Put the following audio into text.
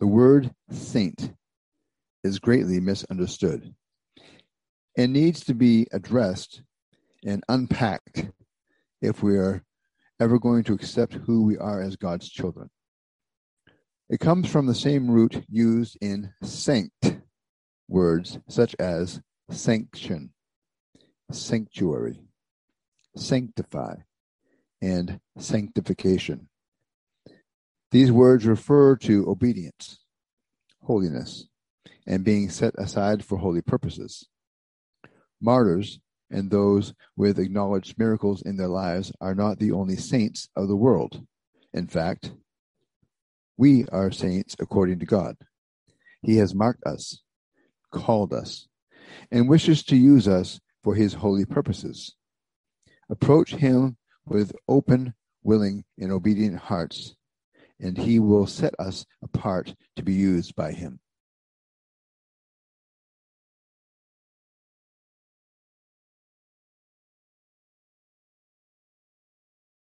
The word saint is greatly misunderstood and needs to be addressed and unpacked if we are ever going to accept who we are as God's children. It comes from the same root used in sanct words such as sanction, sanctuary, sanctify, and sanctification. These words refer to obedience, holiness, and being set aside for holy purposes. Martyrs and those with acknowledged miracles in their lives are not the only saints of the world. In fact, we are saints according to God. He has marked us, called us, and wishes to use us for his holy purposes. Approach him with open, willing, and obedient hearts, and he will set us apart to be used by him.